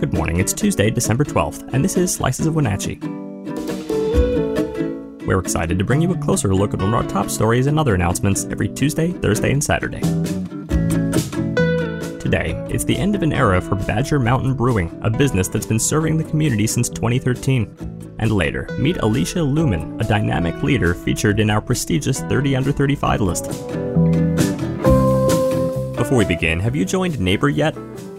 Good morning, it's Tuesday, December 12th, and this is Slices of Wenatchee. We're excited to bring you a closer look at one of our top stories and other announcements every Tuesday, Thursday, and Saturday. Today, it's the end of an era for Badger Mountain Brewing, a business that's been serving the community since 2013. And later, meet Alisha Lewman, a dynamic leader featured in our prestigious 30 Under 35 list. Before we begin, have you joined NABUR yet?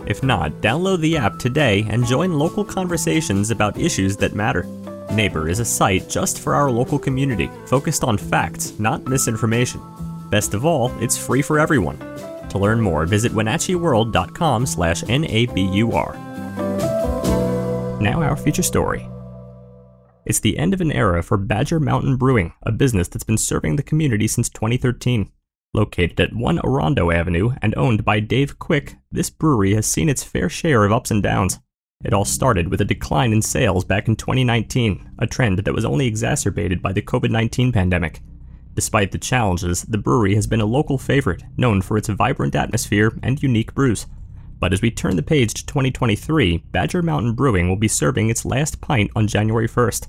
If not, download the app today and join local conversations about issues that matter. NABUR is a site just for our local community, focused on facts, not misinformation. Best of all, it's free for everyone. To learn more, visit wenatcheeworld.com slash N-A-B-U-R. Now our feature story. It's the end of an era for Badger Mountain Brewing, a business that's been serving the community since 2013. Located at 1 Orondo Avenue and owned by Dave Quick, this brewery has seen its fair share of ups and downs. It all started with a decline in sales back in 2019, a trend that was only exacerbated by the COVID 19 pandemic. Despite the challenges, the brewery has been a local favorite, known for its vibrant atmosphere and unique brews. But as we turn the page to 2023, Badger Mountain Brewing will be serving its last pint on January 1st.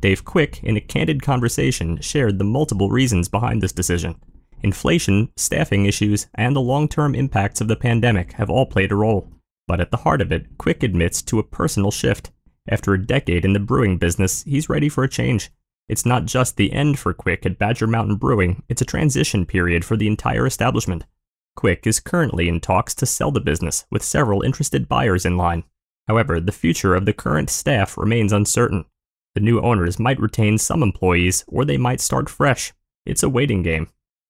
Dave Quick, in a candid conversation, shared the multiple reasons behind this decision. Inflation, staffing issues, and the long term impacts of the pandemic have all played a role. But at the heart of it, Quick admits to a personal shift. After a decade in the brewing business, he's ready for a change. It's not just the end for Quick at Badger Mountain Brewing, it's a transition period for the entire establishment. Quick is currently in talks to sell the business, with several interested buyers in line. However, the future of the current staff remains uncertain. The new owners might retain some employees, or they might start fresh. It's a waiting game.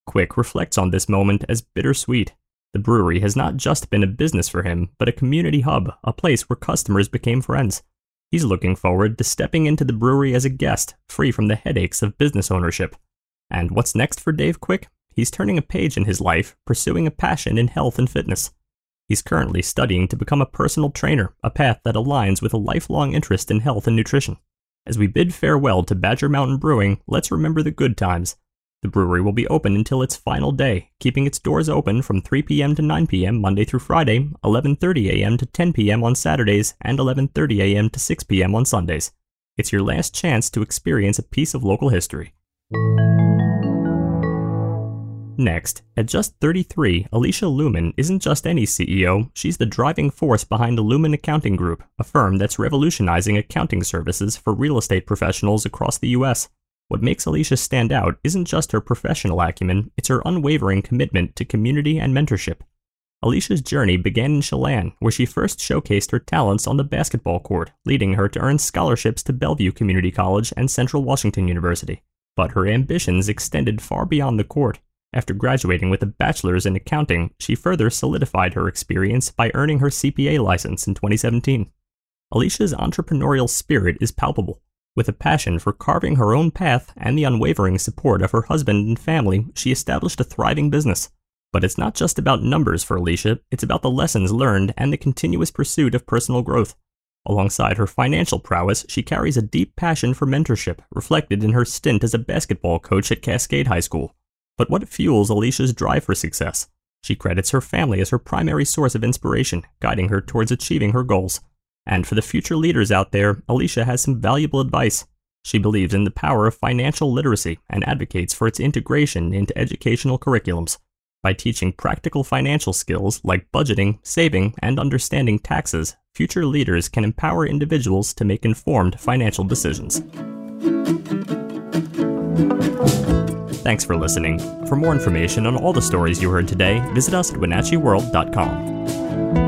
Quick reflects on this moment as bittersweet. The brewery has not just been a business for him, but a community hub, a place where customers became friends. He's looking forward to stepping into the brewery as a guest, free from the headaches of business ownership. And what's next for Dave Quick? He's turning a page in his life, pursuing a passion in health and fitness. He's currently studying to become a personal trainer, a path that aligns with a lifelong interest in health and nutrition. As we bid farewell to Badger Mountain Brewing, let's remember the good times the brewery will be open until its final day, keeping its doors open from 3 p.m. to 9 p.m. Monday through Friday, 11:30 a.m. to 10 p.m. on Saturdays, and 11:30 a.m. to 6 p.m. on Sundays. It's your last chance to experience a piece of local history. Next, at just 33, Alisha Lewman isn't just any CEO, she's the driving force behind the Lewman Accounting Group, a firm that's revolutionizing accounting services for real estate professionals across the U.S. What makes Alisha stand out isn't just her professional acumen, it's her unwavering commitment to community and mentorship. Alisha's journey began in Chelan, where she first showcased her talents on the basketball court, leading her to earn scholarships to Bellevue Community College and Central Washington University. But her ambitions extended far beyond the court. After graduating with a bachelor's in accounting, she further solidified her experience by earning her CPA license in 2017. Alisha's entrepreneurial spirit is palpable. With a passion for carving her own path and the unwavering support of her husband and family, she established a thriving business. But it's not just about numbers for Alisha, it's about the lessons learned and the continuous pursuit of personal growth. Alongside her financial prowess, she carries a deep passion for mentorship, reflected in her stint as a basketball coach at Cascade High School. But what fuels Alisha's drive for success? She credits her family as her primary source of inspiration, guiding her towards achieving her goals. And for the future leaders out there, Alisha has some valuable advice. She believes in the power of financial literacy and advocates for its integration into educational curriculums. By teaching practical financial skills like budgeting, saving, and understanding taxes, future leaders can empower individuals to make informed financial decisions. Thanks for listening. For more information on all the stories you heard today, visit us at WenatcheeWorld.com.